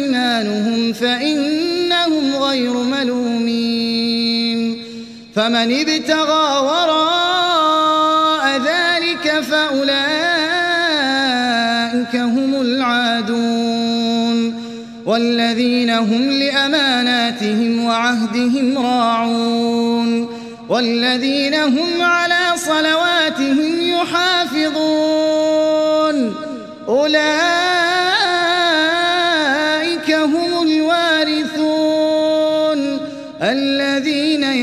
أيمانهم فإنهم غير ملومين فمن ابتغى وراء ذلك فأولئك هم العادون والذين هم لأماناتهم وعهدهم راعون والذين هم على صلواتهم يحافظون أولئك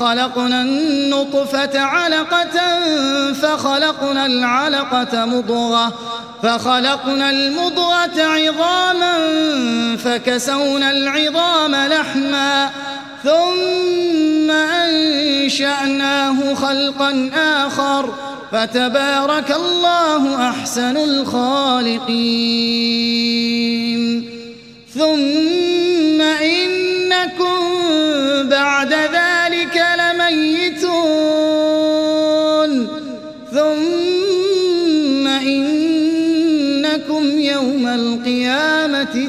خلقنا النطفة علقة فخلقنا العلقة مضغة فخلقنا المضغة عظاما فكسونا العظام لحما ثم أنشأناه خلقا آخر فتبارك الله أحسن الخالقين ثم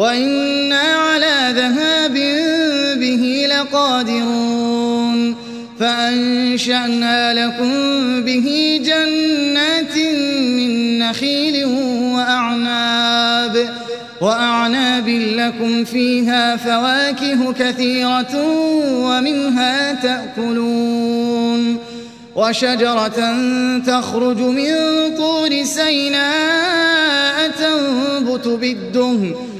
وإنا على ذهاب به لقادرون فأنشأنا لكم به جنات من نخيل وأعناب وأعناب لكم فيها فواكه كثيرة ومنها تأكلون وشجرة تخرج من طور سيناء تنبت بالدهن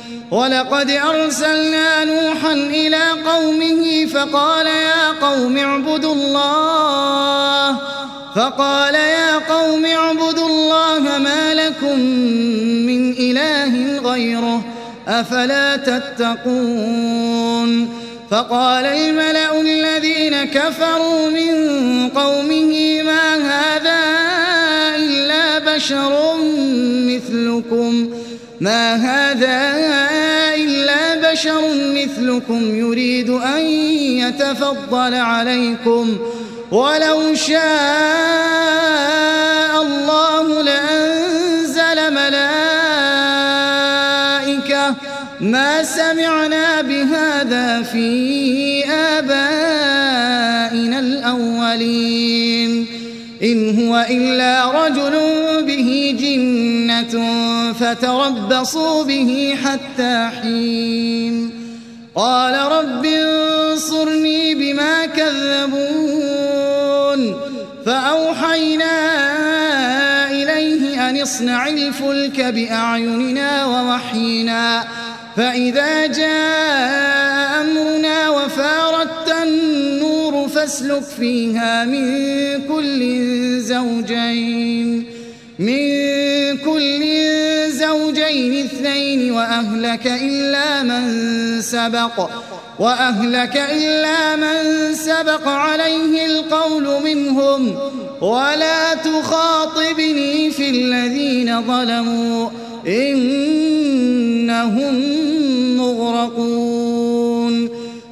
ولقد أرسلنا نوحا إلى قومه فقال يا قوم اعبدوا الله. فقال يا قوم اعبدوا الله ما لكم من إله غيره أفلا تتقون. فقال الملأ الذين كفروا من قومه ما هذا إلا بشر مثلكم. ما هذا إلا بشر مثلكم يريد أن يتفضل عليكم ولو شاء الله لأنزل ملائكة ما سمعنا بهذا في آبائنا الأولين إن هو إلا رجل جنة فتربصوا به حتى حين قال رب انصرني بما كذبون فأوحينا إليه أن اصنع الفلك بأعيننا ووحينا فإذا جاء أمرنا وفاردت النور فاسلك فيها من كل زوجين من كل زوجين اثنين وأهلك إلا من سبق وأهلك إلا من سبق عليه القول منهم ولا تخاطبني في الذين ظلموا إنهم مغرقون.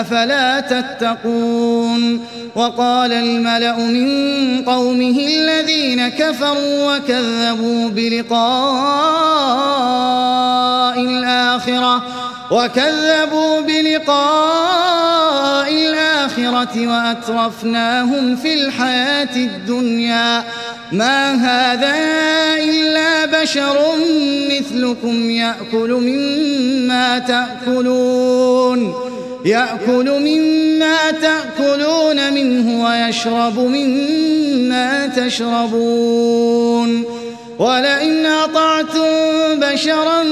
أفلا تتقون؟ وقال الملأ من قومه الذين كفروا وكذبوا بلقاء الآخرة وكذبوا بلقاء الآخرة وأترفناهم في الحياة الدنيا. ما هذا إلا بشر مثلكم يأكل مما تأكلون. يأكل مما تأكلون منه ويشرب مما تشربون. ولئن أطعتم بشرا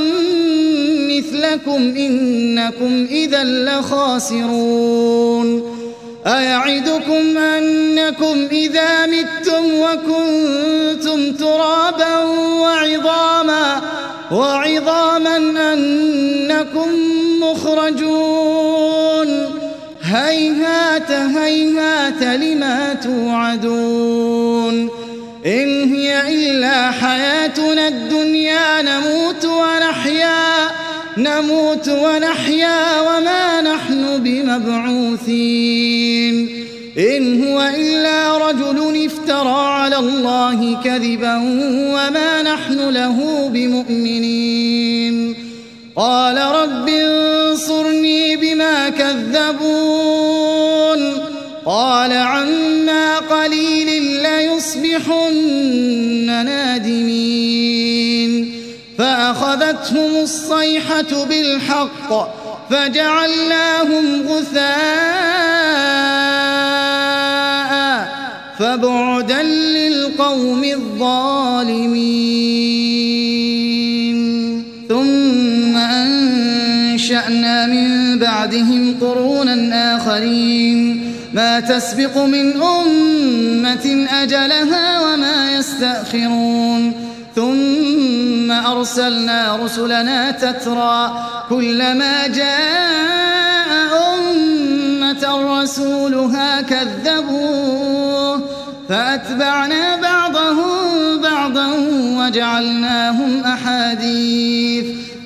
مثلكم إنكم إذا لخاسرون. أيعدكم أنكم إذا متم وكنتم ترابا وعظاما وعظاما أنكم مخرجون. هيهات هيهات لما توعدون؟ إن هي إلا حياتنا الدنيا نموت ونحيا نموت ونحيا وما نحن بمبعوثين. إن هو إلا رجل افترى على الله كذبا وما نحن له بمؤمنين. قال رب انصرني بما كذبون قال عما قليل ليصبحن نادمين فأخذتهم الصيحة بالحق فجعلناهم غثاء فبعدا للقوم الظالمين أنشأنا من بعدهم قرونا آخرين. ما تسبق من أمة أجلها وما يستأخرون. ثم أرسلنا رسلنا تترى كلما جاء أمة رسولها كذبوه. فأتبعنا بعضهم بعضا وجعلناهم أحاديث.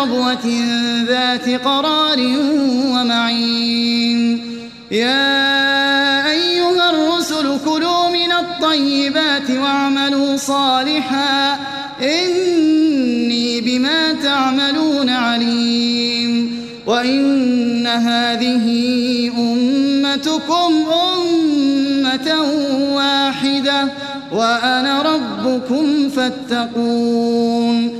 ربوة ذات قرار ومعين. يا أيها الرسل كلوا من الطيبات واعملوا صالحا. إني بما تعملون عليم. وإن هذه أمتكم أمة واحدة. وأنا ربكم فاتقون.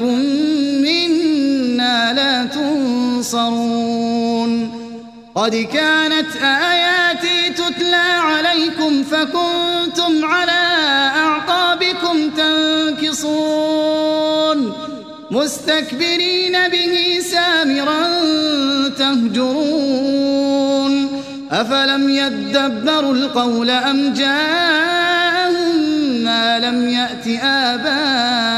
إنكم منا لا تنصرون. قد كانت آياتي تتلى عليكم فكنتم على أعقابكم تنكصون. مستكبرين به سامرا تهجرون. أفلم يدبروا القول أم جاءهم ما لم يأت آباءهم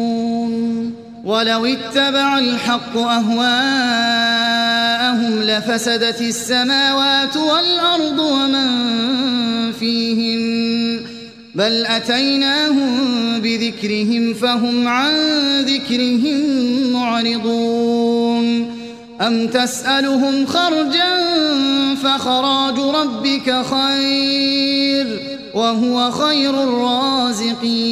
ولو اتبع الحق أهواءهم لفسدت السماوات والأرض ومن فيهن بل أتيناهم بذكرهم فهم عن ذكرهم معرضون أم تسألهم خرجا فخراج ربك خير وهو خير الرازقين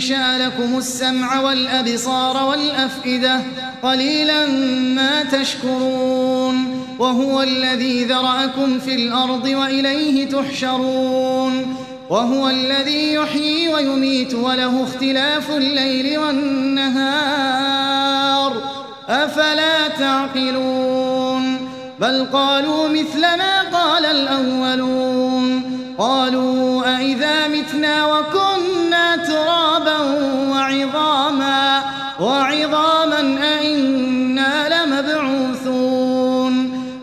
أنشأ لكم السمع والأبصار والأفئدة قليلا ما تشكرون وهو الذي ذرأكم في الأرض وإليه تحشرون وهو الذي يحيي ويميت وله اختلاف الليل والنهار أفلا تعقلون بل قالوا مثل ما قال الأولون قالوا أئذا متنا وكنا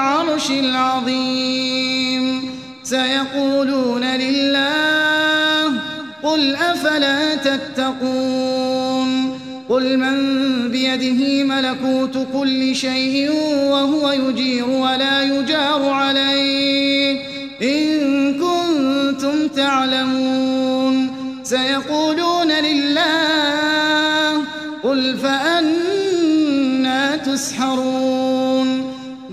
العرش العظيم. سيقولون لله قل أفلا تتقون؟ قل من بيده ملكوت كل شيء وهو يجير ولا يجار عليه.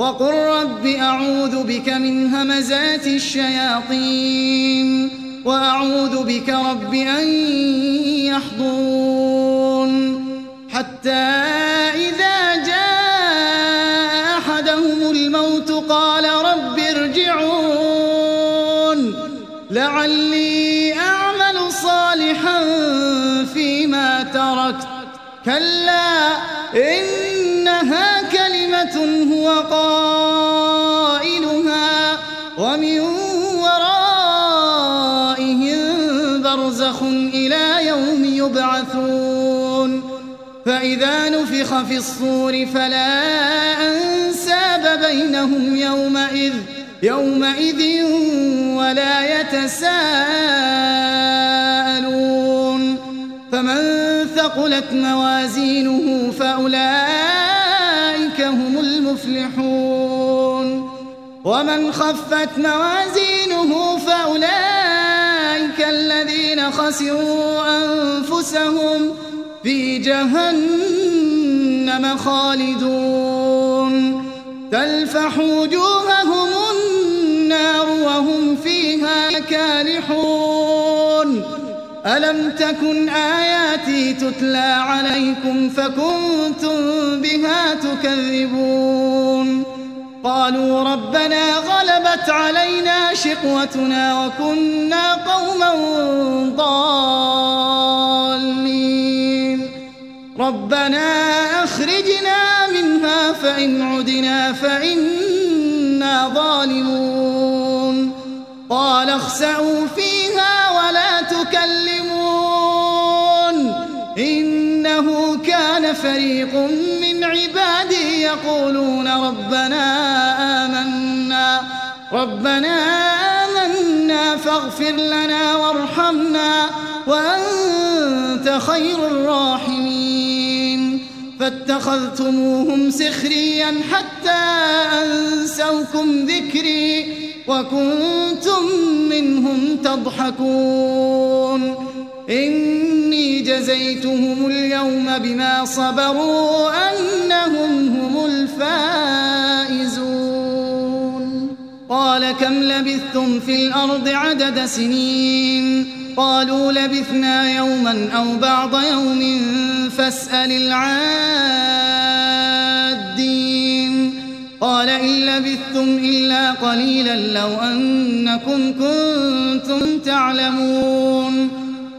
وقل رب أعوذ بك من همزات الشياطين وأعوذ بك رب أن يحضون حتى إذا قائلها ومن ورائهم برزخ إلى يوم يبعثون فإذا نفخ في الصور فلا أنساب بينهم يومئذ يومئذ ولا يتساءلون فمن ثقلت موازينه فأولئك المفلحون ومن خفت موازينه فأولئك الذين خسروا أنفسهم في جهنم خالدون. تلفح وجوههم ألم تكن آياتي تتلى عليكم فكنتم بها تكذبون؟ قالوا ربنا غلبت علينا شقوتنا وكنا قوما ضالين. ربنا أخرجنا منها فإن عدنا فإنا ظالمون. قال اخسأوا فيها فريق من عبادي يقولون ربنا آمنا ربنا آمنا فاغفر لنا وارحمنا وأنت خير الراحمين. فاتخذتموهم سخريا حتى أنسوكم ذكري وكنتم منهم تضحكون. جزيتهم اليوم بما صبروا أنهم هم الفائزون. قال كم لبثتم في الأرض عدد سنين؟ قالوا لبثنا يوما أو بعض يوم فاسأل العادين. قال إن لبثتم إلا قليلا لو أنكم كنتم تعلمون.